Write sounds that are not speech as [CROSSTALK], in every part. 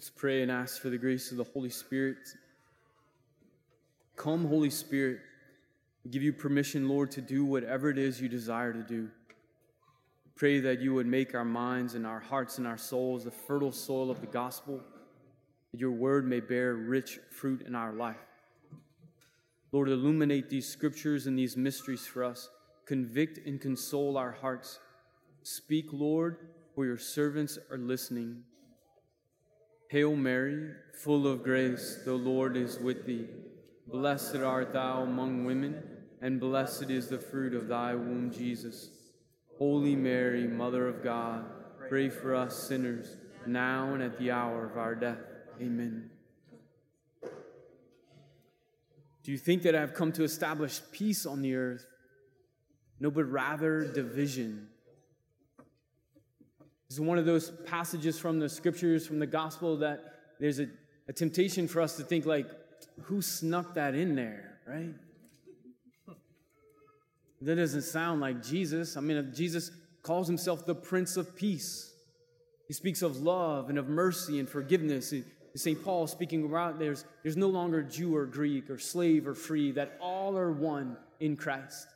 Let's pray and ask for the grace of the Holy Spirit. Come, Holy Spirit. We give you permission, Lord, to do whatever it is you desire to do. Pray that you would make our minds and our hearts and our souls the fertile soil of the gospel, that your word may bear rich fruit in our life. Lord, illuminate these scriptures and these mysteries for us. Convict and console our hearts. Speak, Lord, for your servants are listening. Hail Mary, full of grace, the Lord is with thee. Blessed art thou among women, and blessed is the fruit of thy womb, Jesus. Holy Mary, Mother of God, pray for us sinners, now and at the hour of our death. Amen. Do you think that I've come to establish peace on the earth? No, but rather division. Is one of those passages from the scriptures, from the gospel, that there's a, a temptation for us to think, like, who snuck that in there, right? That doesn't sound like Jesus. I mean, Jesus calls himself the Prince of Peace. He speaks of love and of mercy and forgiveness. St. Paul speaking about there's, there's no longer Jew or Greek or slave or free, that all are one in Christ.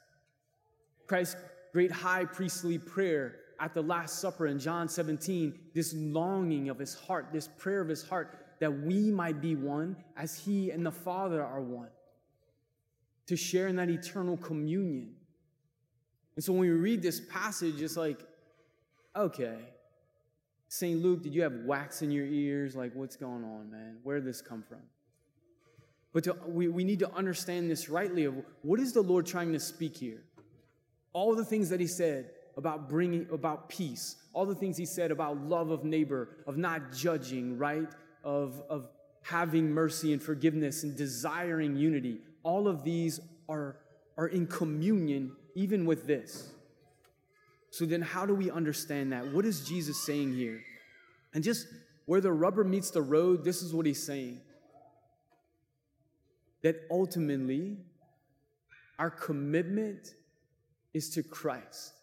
Christ's great high priestly prayer at the Last Supper in John 17, this longing of his heart, this prayer of his heart, that we might be one as he and the Father are one, to share in that eternal communion. And so when we read this passage, it's like, okay, St. Luke, did you have wax in your ears? Like, what's going on, man? Where did this come from? But to, we, we need to understand this rightly of what is the Lord trying to speak here? All the things that he said, about bringing about peace, all the things he said about love of neighbor, of not judging, right? Of, of having mercy and forgiveness and desiring unity. All of these are, are in communion even with this. So then, how do we understand that? What is Jesus saying here? And just where the rubber meets the road, this is what he's saying. That ultimately, our commitment is to Christ.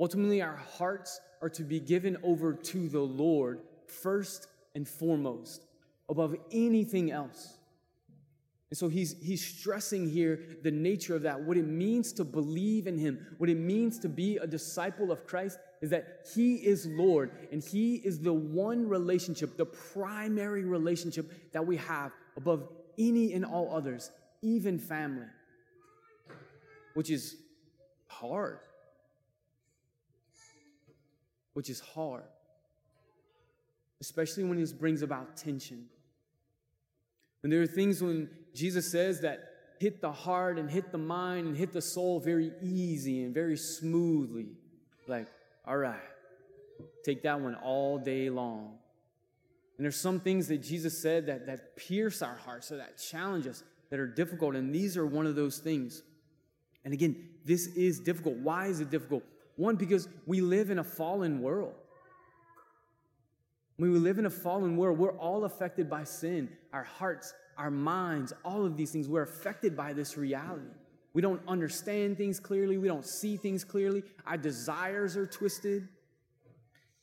Ultimately, our hearts are to be given over to the Lord first and foremost, above anything else. And so he's, he's stressing here the nature of that, what it means to believe in him, what it means to be a disciple of Christ is that he is Lord and he is the one relationship, the primary relationship that we have above any and all others, even family, which is hard which is hard, especially when it brings about tension. And there are things when Jesus says that hit the heart and hit the mind and hit the soul very easy and very smoothly, like, all right, take that one all day long. And there's some things that Jesus said that, that pierce our hearts, or that challenge us, that are difficult. And these are one of those things. And again, this is difficult. Why is it difficult? One, because we live in a fallen world. When we live in a fallen world, we're all affected by sin. Our hearts, our minds, all of these things, we're affected by this reality. We don't understand things clearly. We don't see things clearly. Our desires are twisted.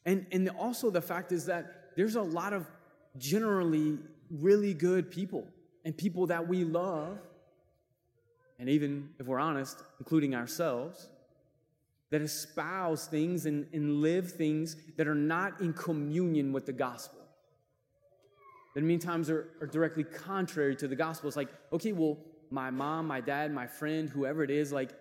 And, and also, the fact is that there's a lot of generally really good people and people that we love, and even if we're honest, including ourselves, that espouse things and, and live things that are not in communion with the gospel. That many times are, are directly contrary to the gospel. It's like, okay, well, my mom, my dad, my friend, whoever it is, like,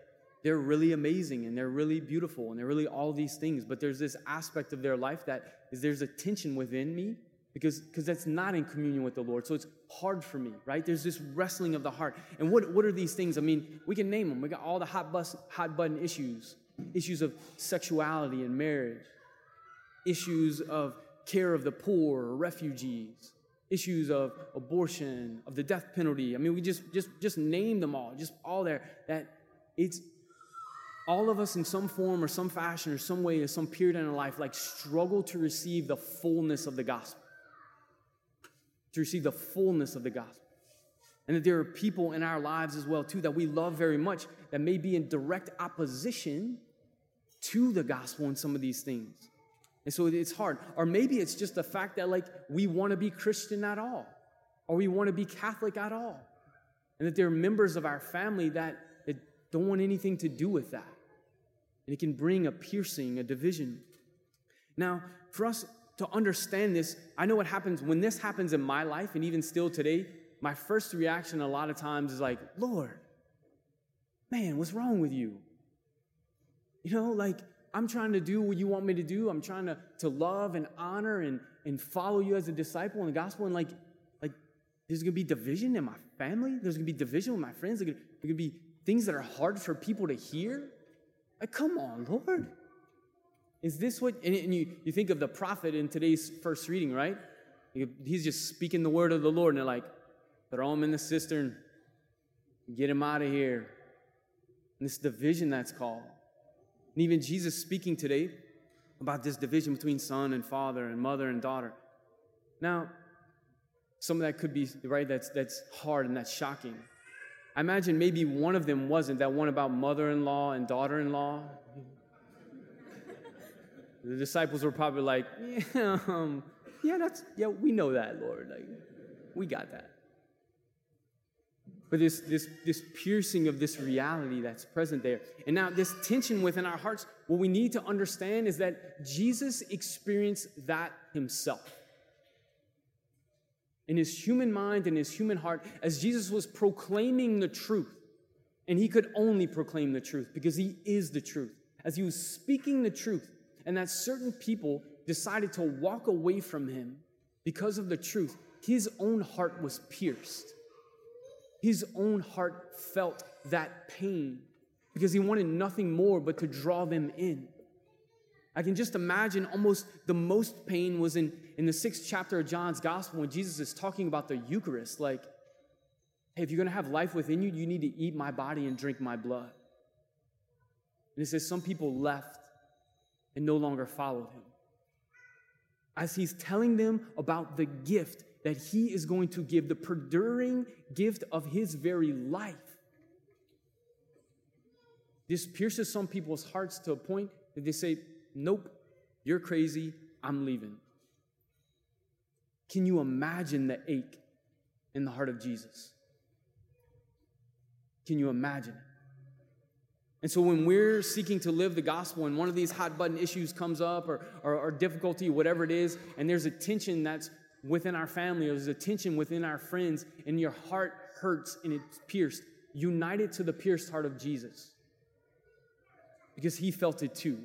they're really amazing and they're really beautiful and they're really all these things. But there's this aspect of their life that is there's a tension within me because because that's not in communion with the Lord. So it's hard for me, right? There's this wrestling of the heart. And what, what are these things? I mean, we can name them. We got all the hot bus hot button issues issues of sexuality and marriage, issues of care of the poor or refugees, issues of abortion, of the death penalty. I mean, we just just just name them all, just all there. That it's all of us in some form or some fashion or some way or some period in our life like struggle to receive the fullness of the gospel. To receive the fullness of the gospel. And that there are people in our lives as well too that we love very much that may be in direct opposition to the gospel in some of these things. And so it's hard. Or maybe it's just the fact that, like, we want to be Christian at all, or we want to be Catholic at all. And that there are members of our family that, that don't want anything to do with that. And it can bring a piercing, a division. Now, for us to understand this, I know what happens when this happens in my life, and even still today, my first reaction a lot of times is like, Lord, man, what's wrong with you? You know, like, I'm trying to do what you want me to do. I'm trying to, to love and honor and, and follow you as a disciple in the gospel. And like, like there's gonna be division in my family. There's gonna be division with my friends. There's gonna, there's gonna be things that are hard for people to hear. Like, come on, Lord. Is this what, and you, you think of the prophet in today's first reading, right? He's just speaking the word of the Lord, and they're like, throw him in the cistern, get him out of here. And this division that's called. And even Jesus speaking today about this division between son and father and mother and daughter. Now, some of that could be, right, that's, that's hard and that's shocking. I imagine maybe one of them wasn't, that one about mother in law and daughter in law. the disciples were probably like, [LAUGHS] yeah, um, yeah, that's, yeah, we know that, Lord. Like, we got that but this, this, this piercing of this reality that's present there. And now, this tension within our hearts, what we need to understand is that Jesus experienced that himself. In his human mind and his human heart, as Jesus was proclaiming the truth, and he could only proclaim the truth because he is the truth. As he was speaking the truth, and that certain people decided to walk away from him because of the truth, his own heart was pierced. His own heart felt that pain because he wanted nothing more but to draw them in. I can just imagine almost the most pain was in, in the sixth chapter of John's gospel when Jesus is talking about the Eucharist. Like, hey, if you're going to have life within you, you need to eat my body and drink my blood. And it says some people left and no longer followed him. As he's telling them about the gift that he is going to give the perduring gift of his very life. This pierces some people's hearts to a point that they say, Nope, you're crazy, I'm leaving. Can you imagine the ache in the heart of Jesus? Can you imagine it? And so when we're seeking to live the gospel and one of these hot button issues comes up or, or, or difficulty, whatever it is, and there's a tension that's within our family, there's a tension within our friends, and your heart hurts and it's pierced, united to the pierced heart of Jesus. Because he felt it too.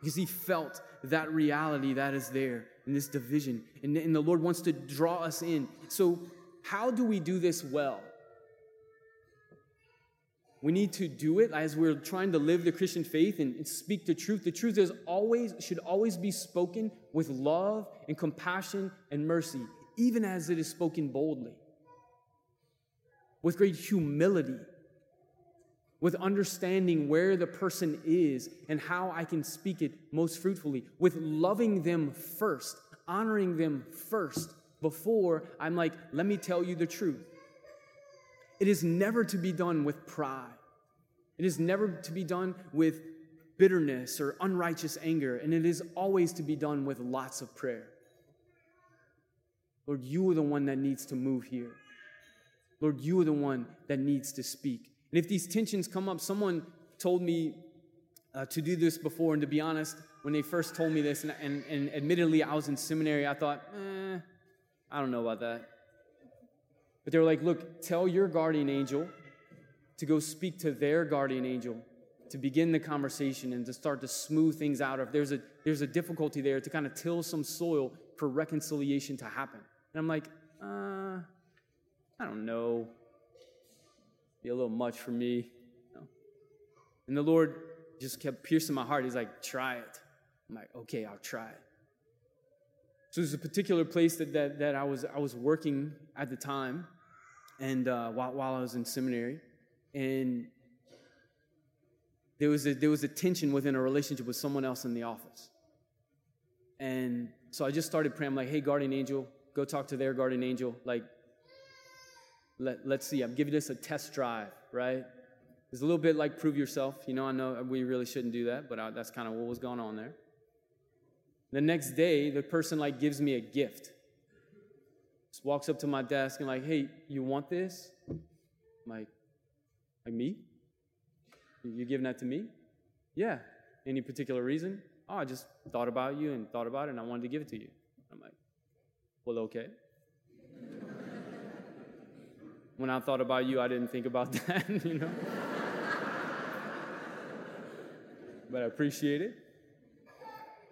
Because he felt that reality that is there in this division. And, and the Lord wants to draw us in. So, how do we do this well? We need to do it as we're trying to live the Christian faith and, and, speak the truth. The truth is always should always be spoken with love and compassion and mercy, even as it is spoken boldly. With great humility, with understanding where the person is and how I can speak it most fruitfully, with loving them first, honoring them first, before I'm like, let me tell you the truth. It is never to be done with pride. It is never to be done with bitterness or unrighteous anger, and it is always to be done with lots of prayer. Lord, you are the one that needs to move here. Lord, you are the one that needs to speak. And if these tensions come up, someone told me uh, to do this before, and to be honest, when they first told me this, and, and, and admittedly I was in seminary, I thought, eh, I don't know about that. But they were like, look, tell your guardian angel to go speak to their guardian angel to begin the conversation and to start to smooth things out. If there's a, there's a difficulty there, to kind of till some soil for reconciliation to happen. And I'm like, uh, I don't know. Be a little much for me. And the Lord just kept piercing my heart. He's like, try it. I'm like, okay, I'll try it. So there's a particular place that, that, that I, was, I was working at the time and uh, while, while I was in seminary, and there was a, there was a tension within a relationship with someone else in the office. And so I just started praying. I'm like, hey, guardian angel, go talk to their guardian angel. Like, let, let's see. I'm giving this a test drive, right? It's a little bit like prove yourself. You know, I know we really shouldn't do that, but I, that's kind of what was going on there. The next day, the person like gives me a gift. Walks up to my desk and like, hey, you want this? I'm like, like me? You giving that to me? Yeah. Any particular reason? Oh, I just thought about you and thought about it and I wanted to give it to you. I'm like, well, okay. [LAUGHS] when I thought about you, I didn't think about [LAUGHS] that, you know? but I appreciate it.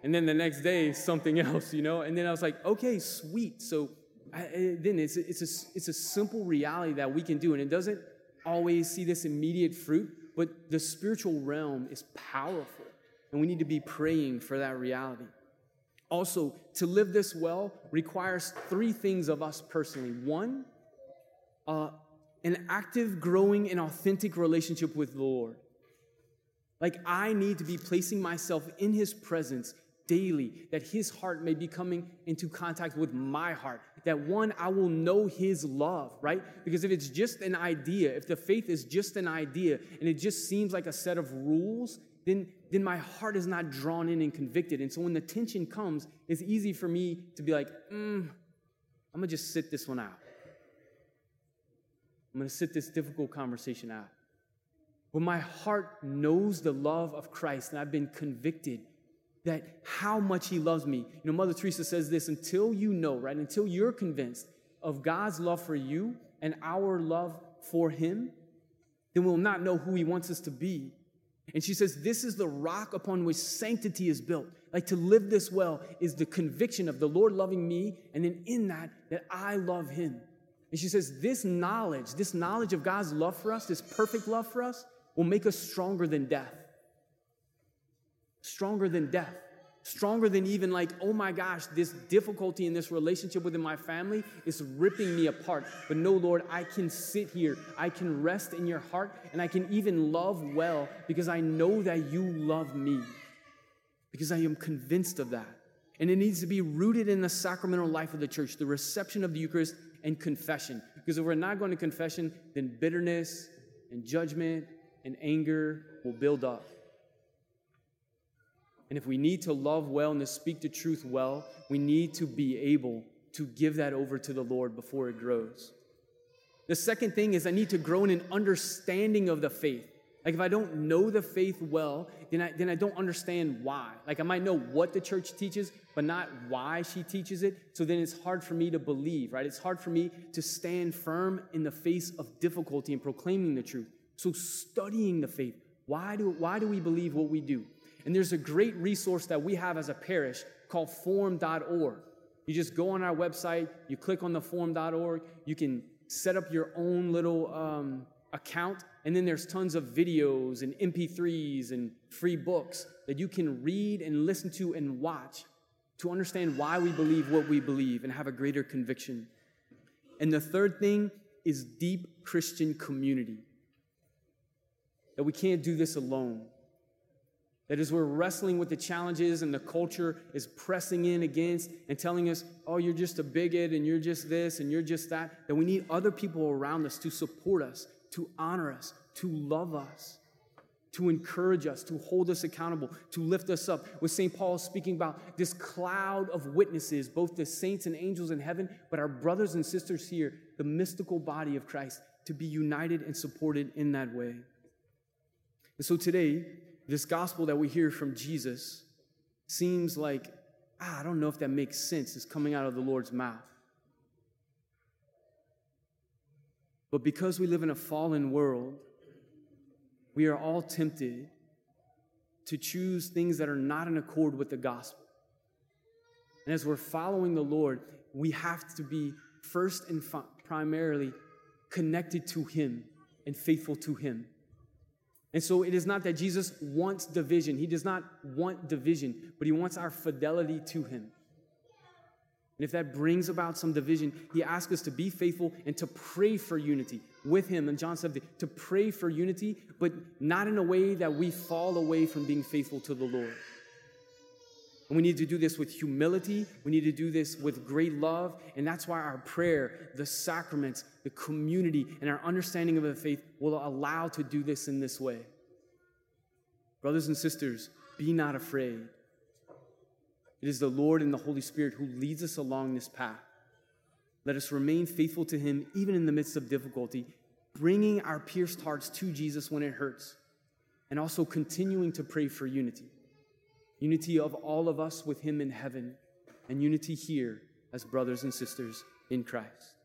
And then the next day, something [LAUGHS] else, you know? And then I was like, okay, sweet. So then it's a, it's, a, it's a simple reality that we can do. And it doesn't always see this immediate fruit, but the spiritual realm is powerful. And we need to be praying for that reality. Also, to live this well requires three things of us personally. One, uh, an active, growing, and authentic relationship with the Lord. Like, I need to be placing myself in His presence daily, that His heart may be coming into contact with my heart. That one, I will know His love, right? Because if it's just an idea, if the faith is just an idea and it just seems like a set of rules, then, then my heart is not drawn in and convicted. And so when the tension comes, it's easy for me to be like, mm, I'm gonna just sit this one out. I'm gonna sit this difficult conversation out. When my heart knows the love of Christ and I've been convicted that how much he loves me. You know, Mother Teresa says this until you know, right? Until you're convinced of God's love for you and our love for him, then we'll not know who he wants us to be. And she says, This is the rock upon which sanctity is built. Like to live this well is the conviction of the Lord loving me, and then in that, that I love him. And she says, This knowledge, this knowledge of God's love for us, this perfect love for us, will make us stronger than death stronger than death, stronger than even like, oh my gosh, this difficulty in this relationship within my family is ripping me apart. But no, Lord, I can sit here, I can rest in your heart, and I can even love well because I know that you love me, because I am convinced of that. And it needs to be rooted in the sacramental life of the church, the reception of the Eucharist and confession. Because if we're not going to confession, then bitterness and judgment and anger will build up. And if we need to love well and to speak the truth well, we need to be able to give that over to the Lord before it grows. The second thing is I need to grow in an understanding of the faith. Like if I don't know the faith well, then I, then I don't understand why. Like I might know what the church teaches, but not why she teaches it. So then it's hard for me to believe, right? It's hard for me to stand firm in the face of difficulty and proclaiming the truth. So studying the faith. Why do, why do we believe what we do? And there's a great resource that we have as a parish called formed.org. You just go on our website, you click on the formed.org, you can set up your own little um, account, and then there's tons of videos and MP3s and free books that you can read and listen to and watch to understand why we believe what we believe and have a greater conviction. And the third thing is deep Christian community. That we can't do this alone. That as we're wrestling with the challenges and the culture is pressing in against and telling us, oh, you're just a bigot and you're just this and you're just that, that we need other people around us to support us, to honor us, to love us, to encourage us, to hold us accountable, to lift us up. With St. Paul speaking about this cloud of witnesses, both the saints and angels in heaven, but our brothers and sisters here, the mystical body of Christ, to be united and supported in that way. And so today, this gospel that we hear from Jesus seems like, ah, I don't know if that makes sense, is coming out of the Lord's mouth. But because we live in a fallen world, we are all tempted to choose things that are not in accord with the gospel. And as we're following the Lord, we have to be first and primarily connected to Him and faithful to Him. And so it is not that Jesus wants division. He does not want division, but he wants our fidelity to him. And if that brings about some division, he asks us to be faithful and to pray for unity with him. And John said to pray for unity, but not in a way that we fall away from being faithful to the Lord. And we need to do this with humility. We need to do this with great love. And that's why our prayer, the sacraments, the community, and our understanding of the faith will allow to do this in this way. Brothers and sisters, be not afraid. It is the Lord and the Holy Spirit who leads us along this path. Let us remain faithful to Him even in the midst of difficulty, bringing our pierced hearts to Jesus when it hurts, and also continuing to pray for unity unity of all of us with Him in heaven, and unity here as brothers and sisters in Christ.